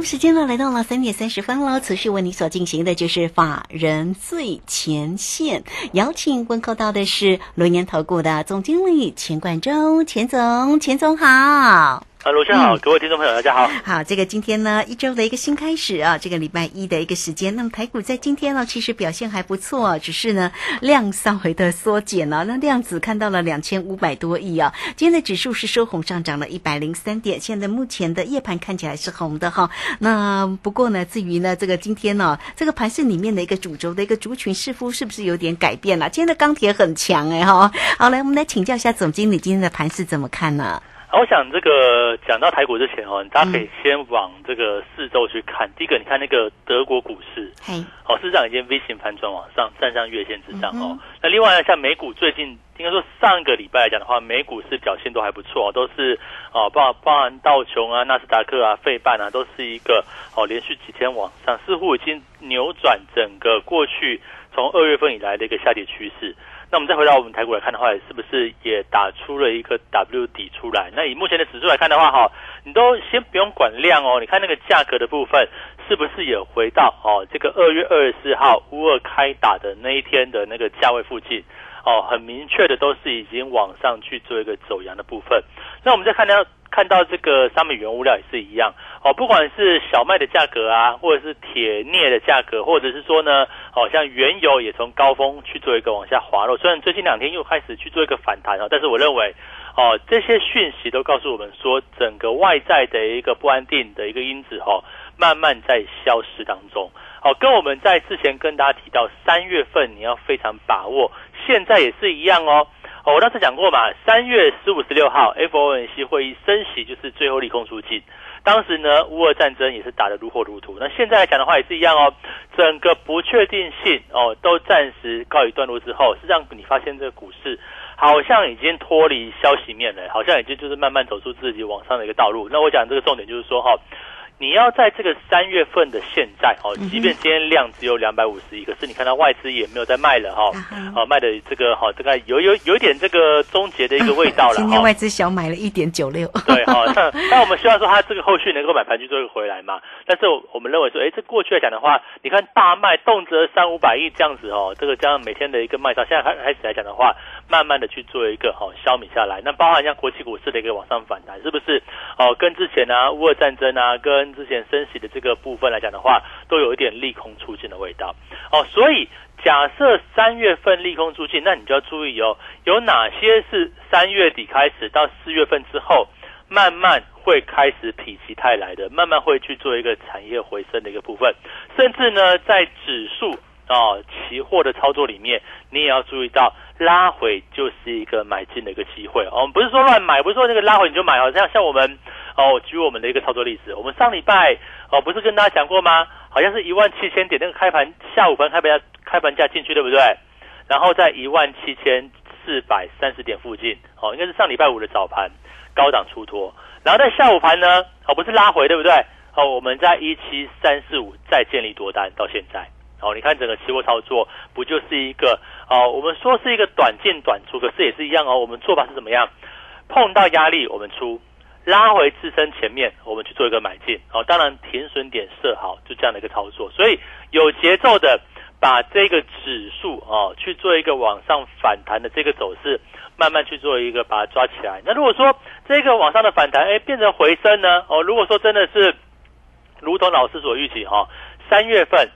时间呢来到了三点三十分了，持续为你所进行的就是法人最前线，邀请问候到的是龙年投顾的总经理钱冠中，钱总，钱总好。啊，罗先好，各位听众朋友，大家好。好，这个今天呢，一周的一个新开始啊，这个礼拜一的一个时间。那么台股在今天呢，其实表现还不错，只是呢量稍微的缩减了。那量子看到了两千五百多亿啊。今天的指数是收红上涨了一百零三点，现在目前的夜盘看起来是红的哈。那不过呢，至于呢这个今天呢，这个盘市里面的一个主轴的一个族群似乎是不是有点改变了？今天的钢铁很强哎哈。好，来我们来请教一下总经理，今天的盘市怎么看呢？我想这个讲到台股之前哦，大家可以先往这个四周去看。第一个，你看那个德国股市，哦，事实上已经 V 型反转往上，站上月线之上哦。那另外呢，像美股最近应该说上一个礼拜来讲的话，美股是表现都还不错，都是哦，包包含道琼啊、纳斯达克啊、费半啊，都是一个哦连续几天往上，似乎已经扭转整个过去从二月份以来的一个下跌趋势。那我们再回到我们台股来看的话，是不是也打出了一个 W 底出来？那以目前的指数来看的话，哈，你都先不用管量哦，你看那个价格的部分，是不是也回到哦这个二月二十四号乌二开打的那一天的那个价位附近？哦，很明确的都是已经往上去做一个走阳的部分。那我们再看到。看到这个商品原物料也是一样哦，不管是小麦的价格啊，或者是铁镍的价格，或者是说呢，哦，像原油也从高峰去做一个往下滑落。虽然最近两天又开始去做一个反弹哦，但是我认为，哦，这些讯息都告诉我们说，整个外在的一个不安定的一个因子哦，慢慢在消失当中。哦，跟我们在之前跟大家提到，三月份你要非常把握，现在也是一样哦。我当时讲过嘛，三月十五、十六号 FOMC 会议升息就是最后利空出尽。当时呢，乌俄战争也是打得如火如荼。那现在来讲的话也是一样哦，整个不确定性哦都暂时告一段落之后，是让你发现这个股市好像已经脱离消息面了，好像已经就是慢慢走出自己往上的一个道路。那我讲这个重点就是说哈。你要在这个三月份的现在哦，即便今天量只有两百五十亿，可是你看到外资也没有在卖了哈，哦卖的这个哈，大概有有有点这个终结的一个味道了。今天外资小买了一点九六。对 哈，那我们希望说它这个后续能够买盘去做一个回来嘛。但是我们认为说，哎，这过去来讲的话，你看大卖动辄三五百亿这样子哦，这个这样每天的一个卖超，现在开开始来讲的话，慢慢的去做一个哦消弭下来。那包含像国际股市的一个往上反弹，是不是？哦，跟之前啊乌俄战争啊跟之前升息的这个部分来讲的话，都有一点利空出尽的味道哦。所以假设三月份利空出尽，那你就要注意哦，有哪些是三月底开始到四月份之后，慢慢会开始否极泰来的，慢慢会去做一个产业回升的一个部分，甚至呢，在指数哦期货的操作里面，你也要注意到拉回就是一个买进的一个机会哦，不是说乱买，不是说那个拉回你就买哦，像像我们。哦，举我们的一个操作例子，我们上礼拜哦，不是跟大家讲过吗？好像是一万七千点那个开盘下午盘开盘价开盘价进去，对不对？然后在一万七千四百三十点附近，哦，应该是上礼拜五的早盘高档出脱，然后在下午盘呢，哦，不是拉回，对不对？哦，我们在一七三四五再建立多单到现在，哦，你看整个期货操作不就是一个哦，我们说是一个短进短出，可是也是一样哦，我们做法是怎么样？碰到压力我们出。拉回自身前面，我们去做一个买进哦。当然，停损点设好，就这样的一个操作。所以有节奏的把这个指数哦去做一个往上反弹的这个走势，慢慢去做一个把它抓起来。那如果说这个往上的反弹，哎，变成回升呢？哦，如果说真的是如同老师所预期哈，三月份。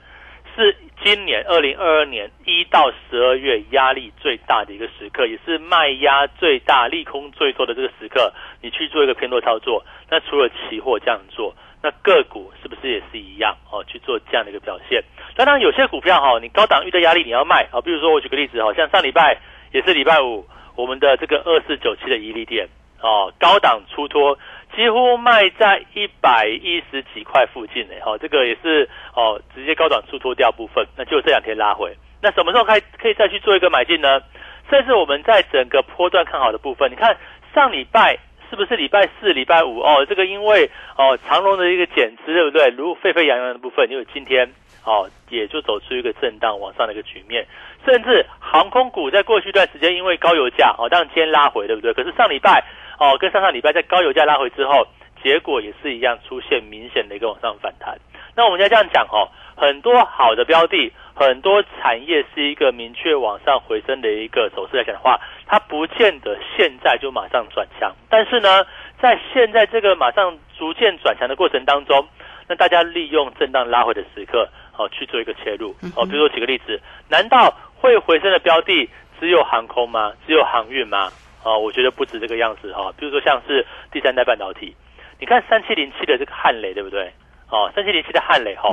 是今年二零二二年一到十二月压力最大的一个时刻，也是卖压最大、利空最多的这个时刻。你去做一个偏多操作，那除了期货这样做，那个股是不是也是一样哦？去做这样的一个表现。当然，有些股票哈，你高档遇到压力你要卖啊。比如说，我举个例子，好像上礼拜也是礼拜五，我们的这个二四九七的伊利店哦，高档出脱。几乎卖在一百一十几块附近呢，哈，这个也是哦，直接高档出脱掉部分，那就这两天拉回，那什么时候开可以再去做一个买进呢？甚至我们在整个波段看好的部分，你看上礼拜是不是礼拜四、礼拜五哦？这个因为哦长龙的一个减资，对不对？如沸沸扬扬的部分，因为今天哦也就走出一个震荡往上的一个局面，甚至航空股在过去一段时间因为高油价哦，当然今天拉回，对不对？可是上礼拜。哦，跟上上礼拜在高油价拉回之后，今结果也是一样出现明显的一个往上反弹。那我们要这样讲哦，很多好的标的，很多产业是一个明确往上回升的一个走势来讲的话，它不见得现在就马上转强。但是呢，在现在这个马上逐渐转强的过程当中，那大家利用震荡拉回的时刻，哦去做一个切入哦。比如说举个例子，难道会回升的标的只有航空吗？只有航运吗？哦，我觉得不止这个样子哈。比如说像是第三代半导体，你看三七零七的这个汉雷，对不对？哦，三七零七的汉雷哈，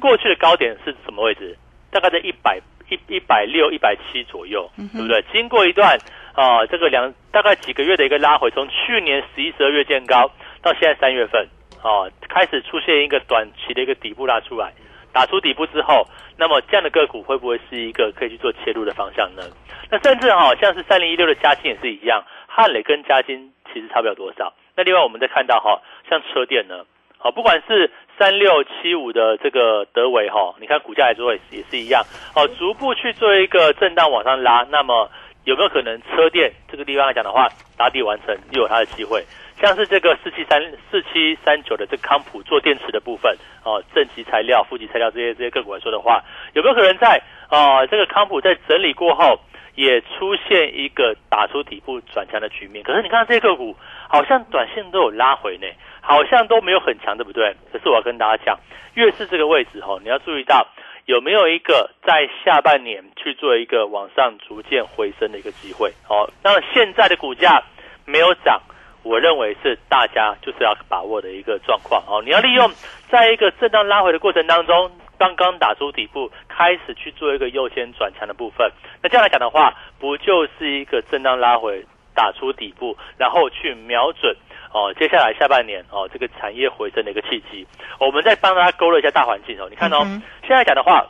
过去的高点是什么位置？大概在一百一一百六一百七左右，对不对？经过一段啊，这个两大概几个月的一个拉回，从去年十一十二月见高，到现在三月份，哦，开始出现一个短期的一个底部拉出来，打出底部之后，那么这样的个股会不会是一个可以去做切入的方向呢？那甚至哈，像是三零一六的嘉金也是一样，汉磊跟嘉金其实差不了多少。那另外我们再看到哈，像车电呢，好，不管是三六七五的这个德维哈，你看股价来说也也是一样，哦，逐步去做一个震荡往上拉，那么有没有可能车电这个地方来讲的话，打底完成又有它的机会？像是这个四七三四七三九的这康普做电池的部分，哦，正极材料、负极材料这些这些个股来说的话，有没有可能在啊这个康普在整理过后？也出现一个打出底部转强的局面，可是你看这些个股好像短线都有拉回呢，好像都没有很强，对不对？可是我要跟大家讲，越是这个位置哈，你要注意到有没有一个在下半年去做一个往上逐渐回升的一个机会哦。那现在的股价没有涨，我认为是大家就是要把握的一个状况哦。你要利用在一个震荡拉回的过程当中。刚刚打出底部，开始去做一个右肩转强的部分。那这样来讲的话，不就是一个震荡拉回，打出底部，然后去瞄准哦，接下来下半年哦，这个产业回升的一个契机。我们再帮大家勾勒一下大环境哦。你看哦，现在讲的话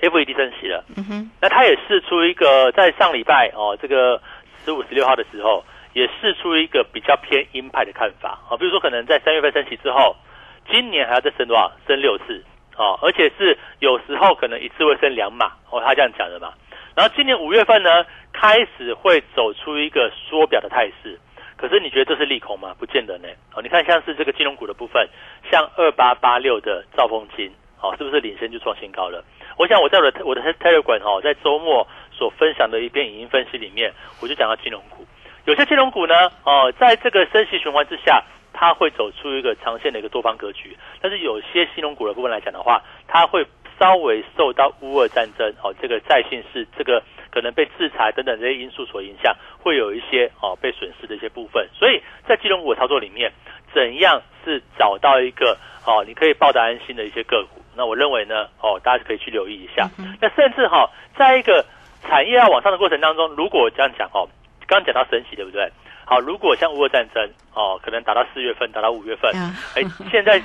，FED 升息了，那它也试出一个在上礼拜哦，这个十五、十六号的时候，也试出一个比较偏鹰派的看法啊。比如说，可能在三月份升息之后，今年还要再升多少？升六次。哦，而且是有时候可能一次会升两码，哦，他这样讲的嘛。然后今年五月份呢，开始会走出一个缩表的态势。可是你觉得这是利空吗？不见得呢。哦，你看像是这个金融股的部分，像二八八六的兆丰金，哦，是不是领先就创新高了？我想我在我的我的 Telegram 哦，在周末所分享的一篇影音分析里面，我就讲到金融股，有些金融股呢，哦，在这个升息循环之下。它会走出一个长线的一个多方格局，但是有些金融股的部分来讲的话，它会稍微受到乌俄战争哦，这个在信是这个可能被制裁等等这些因素所影响，会有一些哦被损失的一些部分。所以在金融股的操作里面，怎样是找到一个哦你可以抱得安心的一些个股？那我认为呢，哦大家可以去留意一下。那甚至哈，在一个产业要往上的过程当中，如果这样讲哦，刚刚讲到升息对不对？好，如果像乌俄战争哦，可能打到四月份，打到五月份，哎，现在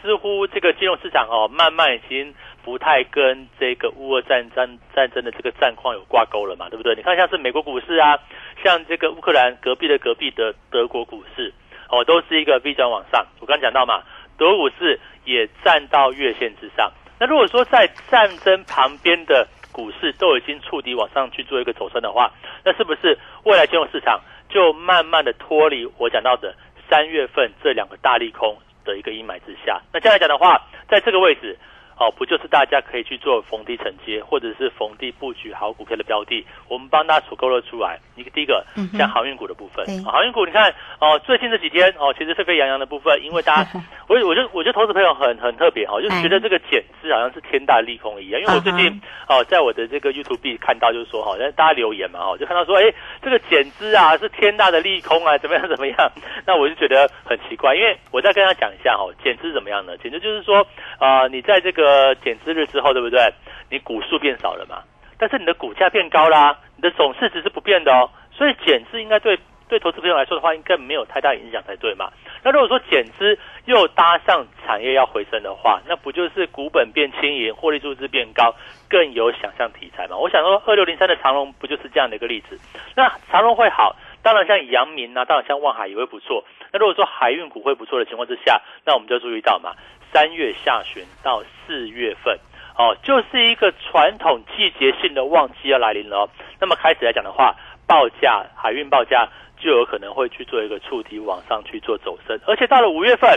似乎这个金融市场哦，慢慢已经不太跟这个乌俄战争战争的这个战况有挂钩了嘛，对不对？你看像是美国股市啊，像这个乌克兰隔壁的隔壁的德国股市哦，都是一个 V 转往上。我刚讲到嘛，德国股市也站到月线之上。那如果说在战争旁边的股市都已经触底往上去做一个走升的话，那是不是未来金融市场？就慢慢的脱离我讲到的三月份这两个大利空的一个阴霾之下，那这样来讲的话，在这个位置。哦，不就是大家可以去做逢低承接，或者是逢低布局好股票的标的，我们帮大家所勾勒出来。一个第一个，像航运股的部分，航运股你看哦，最近这几天哦，其实沸沸扬扬的部分，因为大家，我我就我觉得投资朋友很很特别哦，就觉得这个减资好像是天大利空一样。因为我最近哦，在我的这个 YouTube 看到就是说哈，大家留言嘛哈，就看到说哎，这个减资啊是天大的利空啊，怎么样怎么样？那我就觉得很奇怪，因为我再跟他讲一下哈，减资怎么样呢？减资就是说啊，你在这个呃，减资日之后，对不对？你股数变少了嘛？但是你的股价变高啦，你的总市值是不变的哦。所以减资应该对对投资朋友来说的话，应该没有太大影响才对嘛。那如果说减资又搭上产业要回升的话，那不就是股本变轻盈，获利数字变高，更有想象题材嘛？我想说，二六零三的长隆不就是这样的一个例子？那长隆会好，当然像阳明啊，当然像望海也会不错。那如果说海运股会不错的情况之下，那我们就注意到嘛。三月下旬到四月份，哦，就是一个传统季节性的旺季要来临了。那么开始来讲的话，报价海运报价就有可能会去做一个触底往上去做走升，而且到了五月份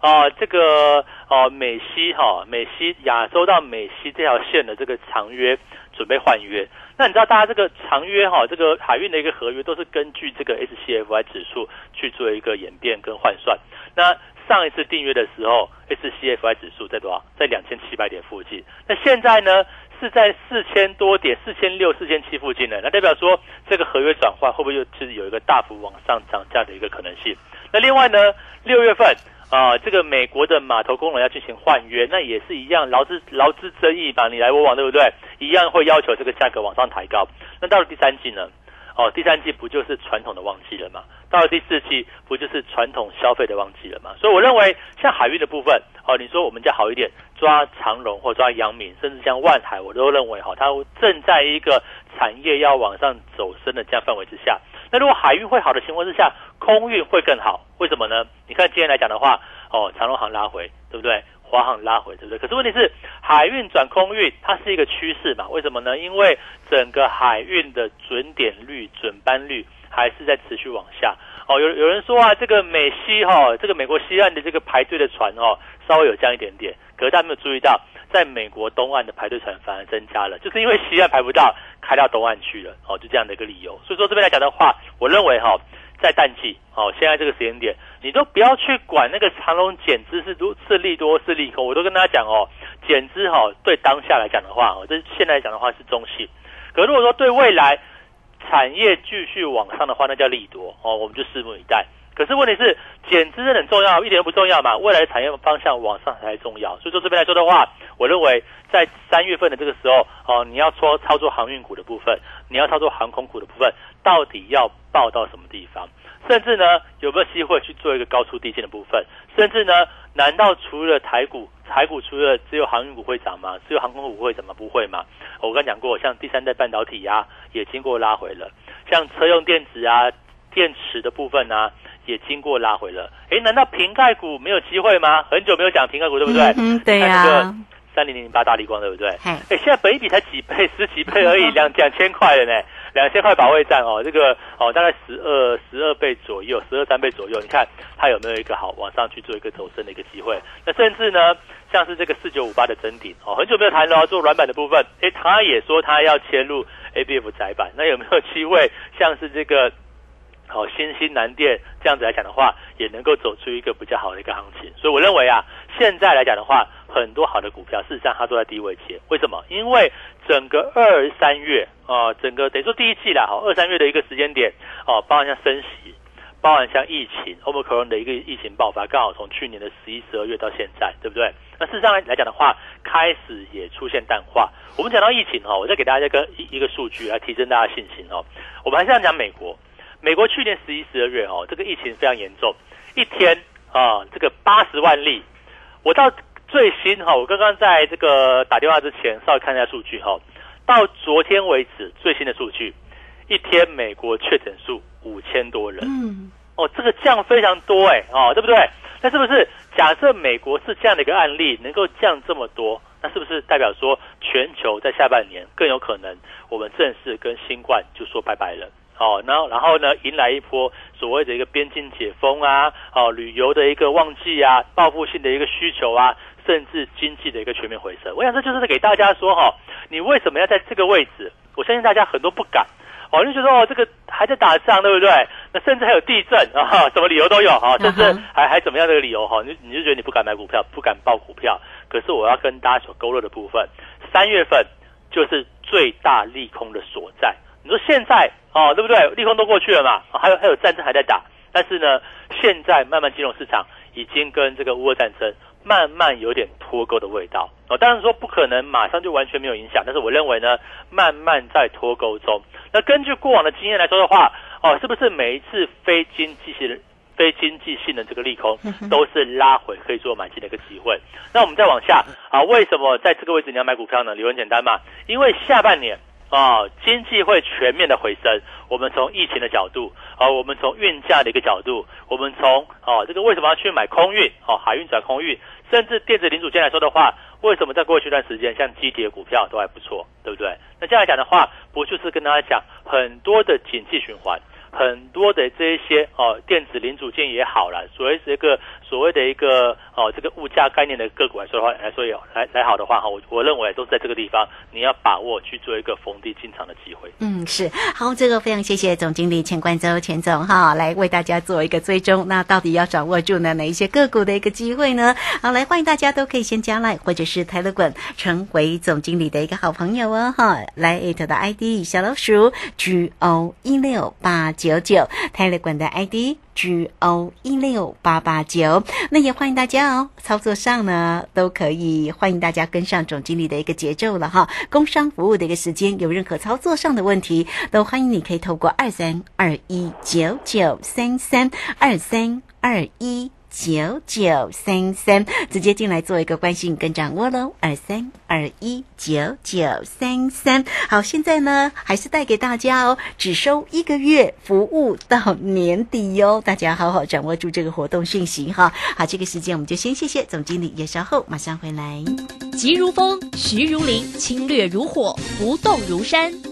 啊，这个哦美西哈美西亚洲到美西这条线的这个长约准备换约，那你知道大家这个长约哈这个海运的一个合约都是根据这个 SCFI 指数去做一个演变跟换算，那。上一次订阅的时候，SCFI 指数在多少？在两千七百点附近。那现在呢，是在四千多点，四千六、四千七附近呢。那代表说，这个合约转换会不会又是有一个大幅往上涨价的一个可能性？那另外呢，六月份啊，这个美国的码头工人要进行换约，那也是一样，劳资劳资争议吧，你来我往，对不对？一样会要求这个价格往上抬高。那到了第三季呢？哦，第三季不就是传统的旺季了吗？到了第四季，不就是传统消费的旺季了吗？所以我认为，像海运的部分，哦，你说我们家好一点，抓长荣或抓阳明，甚至像万海，我都认为哈，它正在一个产业要往上走升的这样范围之下。那如果海运会好的情况之下，空运会更好，为什么呢？你看今天来讲的话，哦，长荣行拉回，对不对？华航拉回，对不对？可是问题是，海运转空运，它是一个趋势嘛？为什么呢？因为整个海运的准点率、准班率还是在持续往下。哦，有有人说啊，这个美西哈，这个美国西岸的这个排队的船哦，稍微有降一点点。可是大家没有注意到，在美国东岸的排队船反而增加了，就是因为西岸排不到，开到东岸去了。哦，就这样的一个理由。所以说这边来讲的话，我认为哈。在淡季，哦，现在这个时间点，你都不要去管那个长龙减资是多是利多是利空，我都跟大家讲哦，减资哈对当下来讲的话，哦，这现在讲的话是中性，可如果说对未来产业继续往上的话，那叫利多哦，我们就拭目以待。可是问题是减资很重要，一点都不重要嘛，未来产业方向往上才重要。所以说这边来说的话，我认为在三月份的这个时候，哦，你要说操作航运股的部分，你要操作航空股的部分，到底要报到什么地方？甚至呢，有没有机会去做一个高出低进的部分？甚至呢，难道除了台股，台股除了只有航运股会涨吗？只有航空股会怎么不会吗？我刚讲过，像第三代半导体呀，也经过拉回了；像车用电子啊、电池的部分啊，也经过拉回了。哎，难道瓶盖股没有机会吗？很久没有讲瓶盖股，对不对？嗯，对呀。三零零八大力光，对不对？哎，现在本一比才几倍，十几倍而已，两两千块了呢。两千块保卫战哦，这个哦大概十二十二倍左右，十二三倍左右。你看它有没有一个好往上去做一个走升的一个机会？那甚至呢，像是这个四九五八的真顶哦，很久没有谈了，做软板的部分，哎，他也说他要切入 A B F 窄板，那有没有机会 像是这个好新兴南电这样子来讲的话，也能够走出一个比较好的一个行情？所以我认为啊，现在来讲的话。很多好的股票，事实上它都在低位切。为什么？因为整个二三月啊，整个等于说第一季啦，哈，二三月的一个时间点哦，包含像升息，包含像疫情，omicron 的一个疫情爆发，刚好从去年的十一、十二月到现在，对不对？那事实上来讲的话，开始也出现淡化。我们讲到疫情哈，我再给大家一个一一个数据来提升大家信心哦。我们还是要讲美国，美国去年十一、十二月哦，这个疫情非常严重，一天啊，这个八十万例，我到。最新哈，我刚刚在这个打电话之前稍微看一下数据哈，到昨天为止最新的数据，一天美国确诊数五千多人，嗯，哦，这个降非常多哎，哦，对不对？那是不是假设美国是这样的一个案例能够降这么多，那是不是代表说全球在下半年更有可能我们正式跟新冠就说拜拜了？哦，然后然后呢，迎来一波所谓的一个边境解封啊，哦，旅游的一个旺季啊，报复性的一个需求啊。甚至经济的一个全面回升，我想这就是给大家说哈，你为什么要在这个位置？我相信大家很多不敢哦，就觉得哦，这个还在打仗，对不对？那甚至还有地震啊，什么理由都有哈，甚至还还怎么样的一个理由哈？你你就觉得你不敢买股票，不敢报股票。可是我要跟大家所勾勒的部分，三月份就是最大利空的所在。你说现在哦，对不对？利空都过去了嘛，还有还有战争还在打，但是呢，现在慢慢金融市场已经跟这个乌俄战争。慢慢有点脱钩的味道哦，当然说不可能马上就完全没有影响，但是我认为呢，慢慢在脱钩中。那根据过往的经验来说的话，哦，是不是每一次非经济性、非经济性的这个利空，都是拉回可以做买进的一个机会？那我们再往下啊，为什么在这个位置你要买股票呢？理由很简单嘛，因为下半年。啊，经济会全面的回升。我们从疫情的角度，啊，我们从运价的一个角度，我们从啊，这个为什么要去买空运？哦，海运转空运，甚至电子零组件来说的话，为什么在过去一段时间，像机铁股票都还不错，对不对？那这样来讲的话，不就是跟大家讲很多的景气循环，很多的这一些哦电子零组件也好了，所谓这个所谓的一个哦这个物价概念的个股来说的话，来说有来来好的话哈，我我认为都在这个地方，你要把握去做一个逢低进场的机会。嗯，是好，这个非常谢谢总经理钱冠洲钱总哈，来为大家做一个追踪。那到底要掌握住呢哪一些个股的一个机会呢？好，来欢迎大家都可以先加来或者是泰勒滚成为总经理的一个好朋友哦哈，来艾特的 ID 小老鼠 G O 一六八九九，泰勒滚的 ID。G O 一六八八九，那也欢迎大家哦。操作上呢，都可以欢迎大家跟上总经理的一个节奏了哈。工商服务的一个时间，有任何操作上的问题，都欢迎你可以透过二三二一九九三三二三二一。九九三三，直接进来做一个关心跟掌握喽，二三二一九九三三。好，现在呢还是带给大家哦，只收一个月，服务到年底哟，大家好好掌握住这个活动讯息哈。好，这个时间我们就先谢谢总经理，也稍后马上回来。急如风，徐如林，侵略如火，不动如山。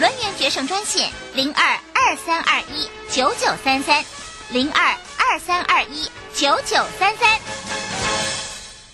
轮圆决胜专线零二二三二一九九三三零二二三二一九九三三。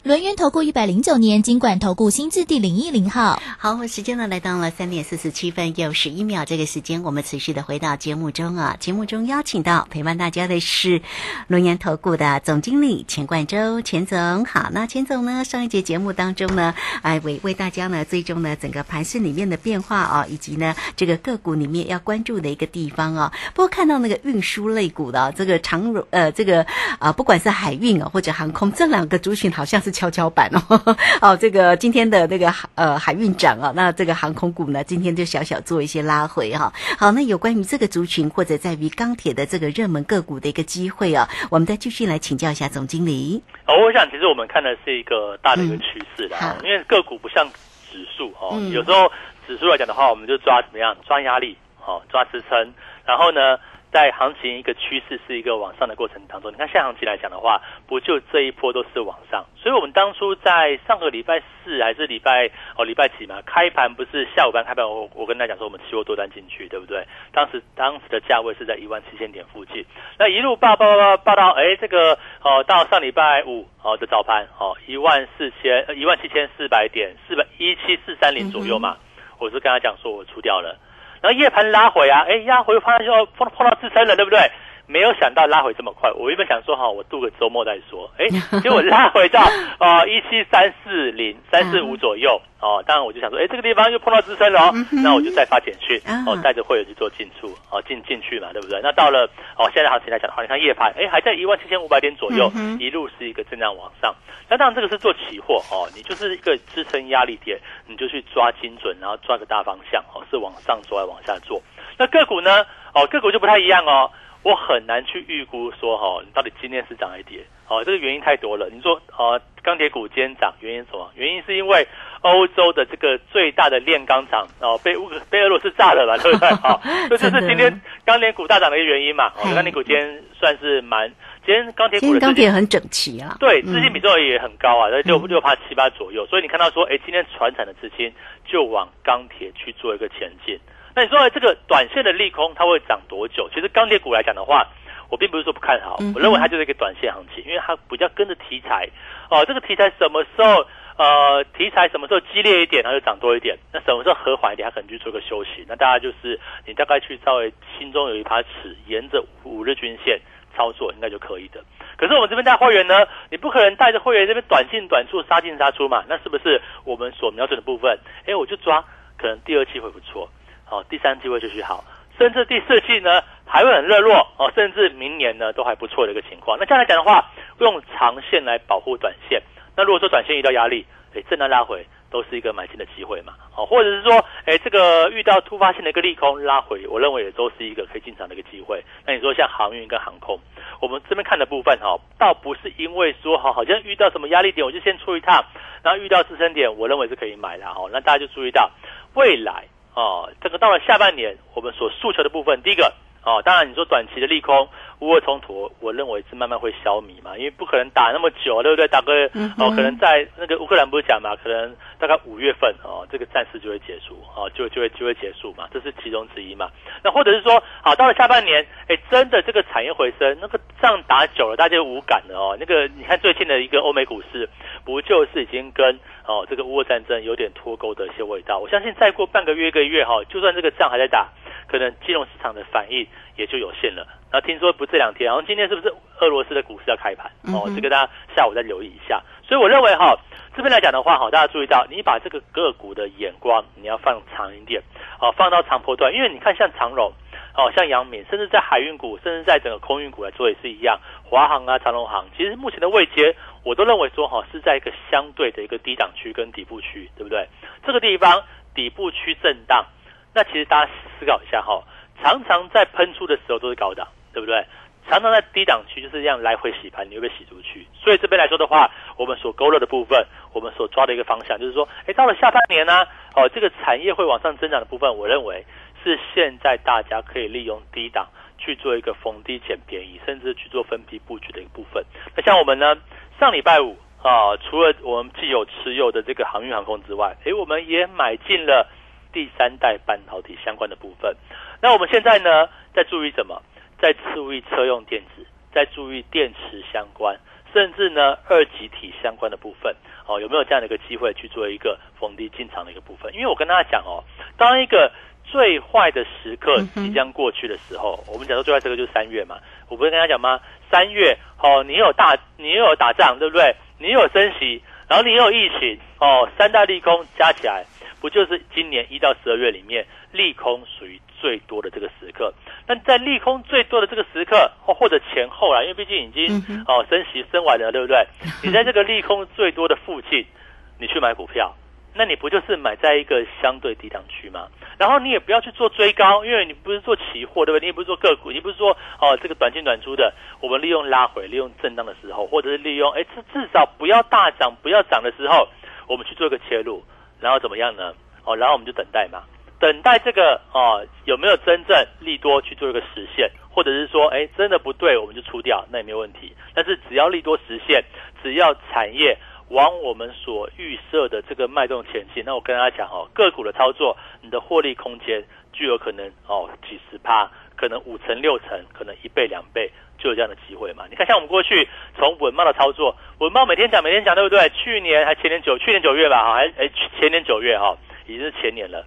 轮源投顾一百零九年金管投顾新字第零一零号，好我，时间呢来到了三点四十七分又十一秒，这个时间我们持续的回到节目中啊。节目中邀请到陪伴大家的是轮源投顾的总经理钱冠洲钱总。好，那钱总呢上一节节目当中呢，哎为为大家呢追踪呢整个盘市里面的变化啊，以及呢这个个股里面要关注的一个地方啊。不过看到那个运输类股的这个长荣呃这个啊不管是海运啊或者航空这两个族群好像是。跷跷板哦，哦，这个今天的那个呃海运涨啊，那这个航空股呢，今天就小小做一些拉回哈。好，那有关于这个族群或者在于钢铁的这个热门个股的一个机会啊，我们再继续来请教一下总经理。哦，我想其实我们看的是一个大的一个趋势的，因为个股不像指数哦，有时候指数来讲的话，我们就抓怎么样抓压力哦，抓支撑，然后呢。在行情一个趋势是一个往上的过程当中，你看下行情来讲的话，不就这一波都是往上，所以我们当初在上个礼拜四还是礼拜哦礼拜几嘛，开盘不是下午班开盘，我我跟大家讲说我们期货多单进去，对不对？当时当时的价位是在一万七千点附近，那一路报报报报到哎这个哦到上礼拜五哦的早盘哦一万四千一万七千四百点四百一七四三零左右嘛，我是跟他讲说我出掉了。然后夜盘拉回啊，哎，压回发现碰碰到支撑了，对不对？没有想到拉回这么快。我原本想说哈，我度个周末再说。哎，结果拉回到呃 一七三四零三四五左右哦。当然我就想说，哎，这个地方又碰到支撑了哦，那我就再发简讯哦，带着会员去做进出哦，进进去嘛，对不对？那到了哦，现在行情来讲的话，你看夜盘，哎，还在一万七千五百点左右，一路是一个震荡往上。那当然这个是做期货哦，你就是一个支撑压力点，你就去抓精准，然后抓个大方向哦，是往上做还是往下做？那个股呢？哦，个股就不太一样哦。我很难去预估说哈，你到底今天是涨还是跌？哦，这个原因太多了。你说呃，钢铁股今天涨，原因什么？原因是因为欧洲的这个最大的炼钢厂哦，被乌被俄罗斯炸了嘛，对不对？好，这就是今天钢铁股大涨的一个原因嘛。哦钢铁股今天算是蛮，今天钢铁股的钢铁很整齐啊，对，资金比重也很高啊，就就怕七八左右。所以你看到说，哎，今天船产的资金就往钢铁去做一个前进。那你说这个短线的利空它会涨多久？其实钢铁股来讲的话，我并不是说不看好，我认为它就是一个短线行情，因为它比较跟着题材哦。这个题材什么时候呃题材什么时候激烈一点，它就涨多一点；那什么时候和缓一点，它可能去做个休息。那大家就是你大概去稍微心中有一把尺，沿着五日均线操作应该就可以的。可是我们这边带会员呢，你不可能带着会员这边短进短出、杀进杀出嘛？那是不是我们所瞄准的部分？哎，我就抓，可能第二期会不错，好，第三季会继续好，甚至第四季呢还会很热络哦，甚至明年呢都还不错的一个情况。那这样来讲的话，用长线来保护短线。那如果说短线遇到压力，哎，震荡拉回。都是一个买进的机会嘛，好，或者是说，哎，这个遇到突发性的一个利空拉回，我认为也都是一个可以进场的一个机会。那你说像航运跟航空，我们这边看的部分哈，倒不是因为说哈，好像遇到什么压力点我就先出一趟，然后遇到支撑点，我认为是可以买的哈。那大家就注意到未来哦，这个到了下半年，我们所诉求的部分，第一个哦，当然你说短期的利空。乌俄冲突，我认为是慢慢会消弭嘛，因为不可能打那么久，对不对？打个哦，可能在那个乌克兰不是讲嘛，可能大概五月份哦，这个战事就会结束哦，就就会就会结束嘛，这是其中之一嘛。那或者是说，好到了下半年，哎，真的这个产业回升，那个仗打久了，大家就无感了哦。那个你看最近的一个欧美股市，不就是已经跟哦这个乌俄战争有点脱钩的一些味道？我相信再过半个月一个月哈，就算这个仗还在打。可能金融市场的反应也就有限了。然后听说不这两天，然后今天是不是俄罗斯的股市要开盘？哦，这个大家下午再留意一下。所以我认为哈，这边来讲的话，哈，大家注意到，你把这个个股的眼光你要放长一点，哦，放到长波段，因为你看像长荣，哦，像阳明，甚至在海运股，甚至在整个空运股来做也是一样，华航啊、长荣航，其实目前的位阶，我都认为说哈，是在一个相对的一个低档区跟底部区，对不对？这个地方底部区震荡。那其实大家思考一下哈，常常在喷出的时候都是高档，对不对？常常在低档区就是这样来回洗盘，你会被洗出去。所以这边来说的话，我们所勾勒的部分，我们所抓的一个方向，就是说，哎，到了下半年呢，哦，这个产业会往上增长的部分，我认为是现在大家可以利用低档去做一个逢低捡便宜，甚至去做分批布局的一部分。那像我们呢，上礼拜五啊，除了我们既有持有的这个航运航空之外，哎，我们也买进了。第三代半导体相关的部分，那我们现在呢，在注意什么？在注意车用电子，在注意电池相关，甚至呢二极体相关的部分哦，有没有这样的一个机会去做一个逢低进场的一个部分？因为我跟大家讲哦，当一个最坏的时刻即将过去的时候，我们讲到最坏时刻就是三月嘛，我不是跟他讲吗？三月哦，你有大，你又有打仗，对不对？你有升息，然后你有疫情哦，三大利空加起来。不就是今年一到十二月里面利空属于最多的这个时刻？那在利空最多的这个时刻，或或者前后啦，因为毕竟已经哦升息升完了，对不对？你在这个利空最多的附近，你去买股票，那你不就是买在一个相对低档区吗？然后你也不要去做追高，因为你不是做期货，对不对？你也不是做个股，你不是说哦这个短进短出的，我们利用拉回、利用震荡的时候，或者是利用哎至至少不要大涨、不要涨的时候，我们去做一个切入。然后怎么样呢？哦，然后我们就等待嘛，等待这个哦有没有真正利多去做一个实现，或者是说，哎，真的不对，我们就出掉，那也没有问题。但是只要利多实现，只要产业往我们所预设的这个脉动前进，那我跟大家讲哦，个股的操作，你的获利空间就有可能哦几十趴，可能五成六成，可能一倍两倍。就有这样的机会嘛？你看，像我们过去从稳茂的操作，稳茂每天讲，每天讲，对不对？去年还前年九，去年九月吧，哈，还哎前年九月哈，已经是前年了。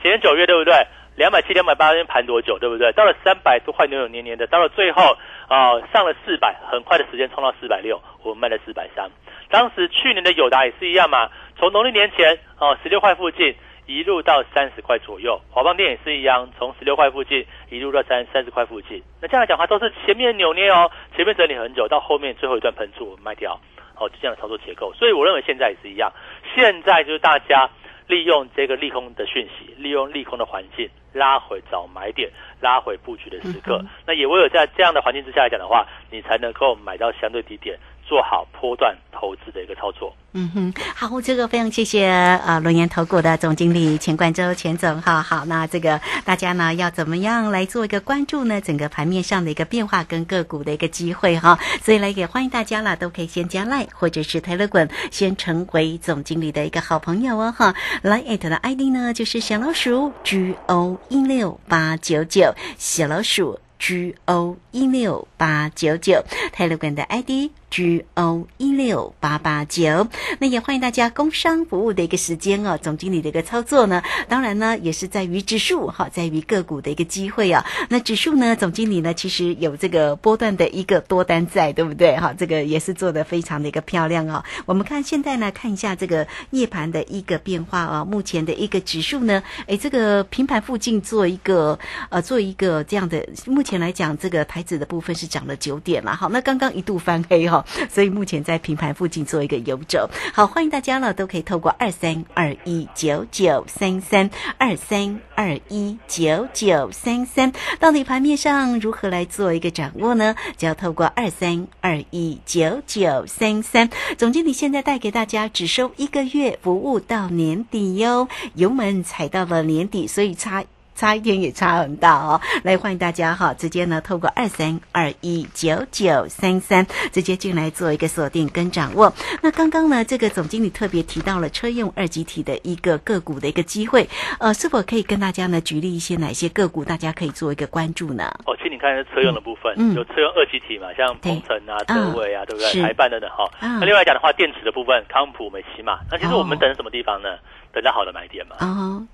前年九月对不对？两百七、两百八，盘多久，对不对？到了三百多块，扭扭捏捏的，到了最后啊，上了四百，很快的时间冲到四百六，我们卖了四百三。当时去年的友达也是一样嘛，从农历年前哦，十六块附近。一路到三十块左右，华邦电也是一样，从十六块附近一路到三三十块附近。那这样来讲话，都是前面扭捏哦，前面整理很久，到后面最后一段喷出卖掉，哦，就这样的操作结构。所以我认为现在也是一样，现在就是大家利用这个利空的讯息，利用利空的环境拉回找买点，拉回布局的时刻。那也唯有在这样的环境之下来讲的话，你才能够买到相对低点。做好波段投资的一个操作。嗯哼，好，这个非常谢谢呃龙岩投顾的总经理钱冠洲钱总哈。好，那这个大家呢要怎么样来做一个关注呢？整个盘面上的一个变化跟个股的一个机会哈。所以来也欢迎大家了，都可以先加赖或者是泰勒滚，先成为总经理的一个好朋友哦哈。来艾特的 ID 呢就是小老鼠 G O 一六八九九小老鼠 G O 一六八九九泰勒滚的 ID。G O 一六八八九。那也欢迎大家工商服务的一个时间哦，总经理的一个操作呢，当然呢也是在于指数哈，在于个股的一个机会啊。那指数呢，总经理呢其实有这个波段的一个多单在，对不对？哈，这个也是做的非常的一个漂亮哦。我们看现在呢，看一下这个夜盘的一个变化啊，目前的一个指数呢，诶，这个平盘附近做一个呃，做一个这样的，目前来讲，这个台子的部分是涨了九点了，好，那刚刚一度翻黑哈，所以目前在平盘附近做一个游走。好，欢迎大家呢，都可以透过二三二一九九三三二三二一九九三三，到底盘面上如何来做一个掌握呢？就要透过二三二一九九三三，总经理现在带给大家只收一个月服务到年底哟，油门踩到了年底，所以差。差一天也差很大哦，来欢迎大家哈，直接呢透过二三二一九九三三直接进来做一个锁定跟掌握。那刚刚呢，这个总经理特别提到了车用二级体的一个个股的一个机会，呃，是否可以跟大家呢举例一些哪些个股，大家可以做一个关注呢？哦，其实你看车用的部分，嗯有车用二级体嘛，像鹏程啊、对德伟啊，对不是对？台办等等哈。啊那另外讲的话，电池的部分，康普、美骑嘛，那其实我们哦等什么地方呢？等到好的买点嘛。哦，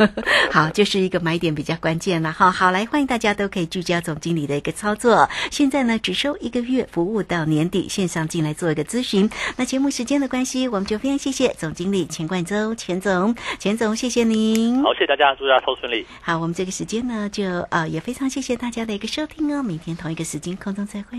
好，就是一个买点比较关键了哈。好，来欢迎大家都可以聚焦总经理的一个操作。现在呢，只收一个月服务到年底，线上进来做一个咨询。那节目时间的关系，我们就非常谢谢总经理钱冠周钱总，钱总谢谢您。好，谢谢大家，祝大家抽顺利。好，我们这个时间呢，就呃也非常谢谢大家的一个收听哦。明天同一个时间空中再会。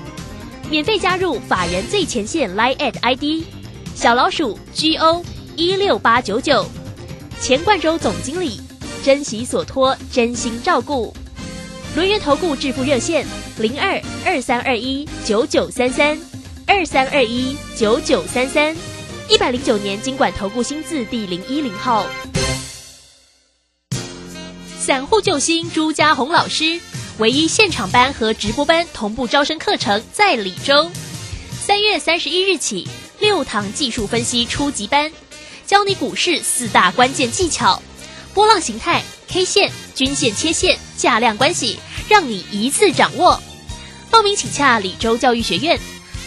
免费加入法人最前线 Line at ID 小老鼠 G O 一六八九九，钱冠洲总经理，珍惜所托，真心照顾。轮源投顾致富热线零二二三二一九九三三二三二一九九三三，一百零九年经管投顾新字第零一零号。散户救星朱家红老师，唯一现场班和直播班同步招生课程在李州。三月三十一日起，六堂技术分析初级班，教你股市四大关键技巧：波浪形态、K 线、均线、切线、价量关系，让你一次掌握。报名请洽李州教育学院，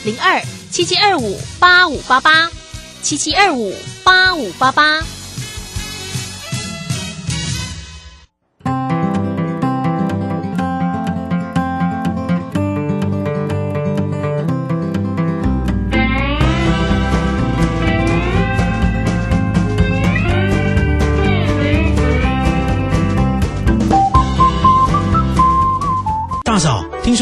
零二七七二五八五八八七七二五八五八八。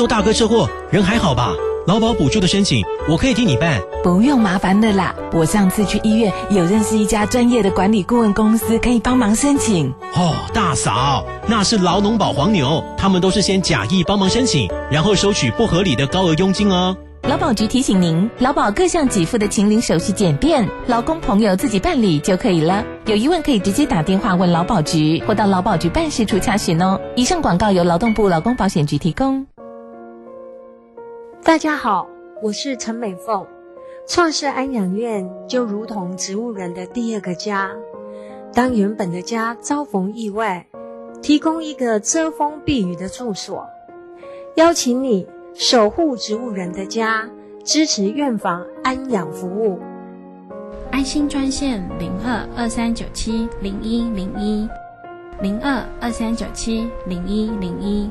大哥车祸，人还好吧？劳保补助的申请，我可以替你办。不用麻烦的啦，我上次去医院有认识一家专业的管理顾问公司，可以帮忙申请。哦，大嫂，那是劳农保黄牛，他们都是先假意帮忙申请，然后收取不合理的高额佣金哦。劳保局提醒您，劳保各项给付的请领手续简便，劳工朋友自己办理就可以了。有疑问可以直接打电话问劳保局，或到劳保局办事处查询哦。以上广告由劳动部劳工保险局提供。大家好，我是陈美凤。创世安养院就如同植物人的第二个家，当原本的家遭逢意外，提供一个遮风避雨的住所，邀请你守护植物人的家，支持院房安养服务。安心专线零二二三九七零一零一零二二三九七零一零一。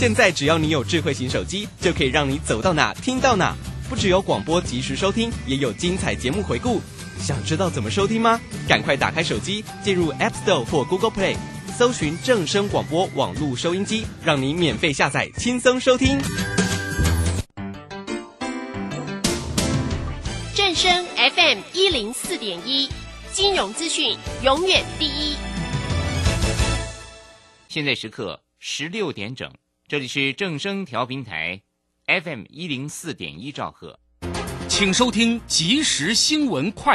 现在只要你有智慧型手机，就可以让你走到哪听到哪。不只有广播及时收听，也有精彩节目回顾。想知道怎么收听吗？赶快打开手机，进入 App Store 或 Google Play，搜寻正声广播网络收音机，让你免费下载，轻松收听。正声 FM 一零四点一，金融资讯永远第一。现在时刻十六点整，这里是正声调频台 FM 一零四点一兆赫，请收听即时新闻快。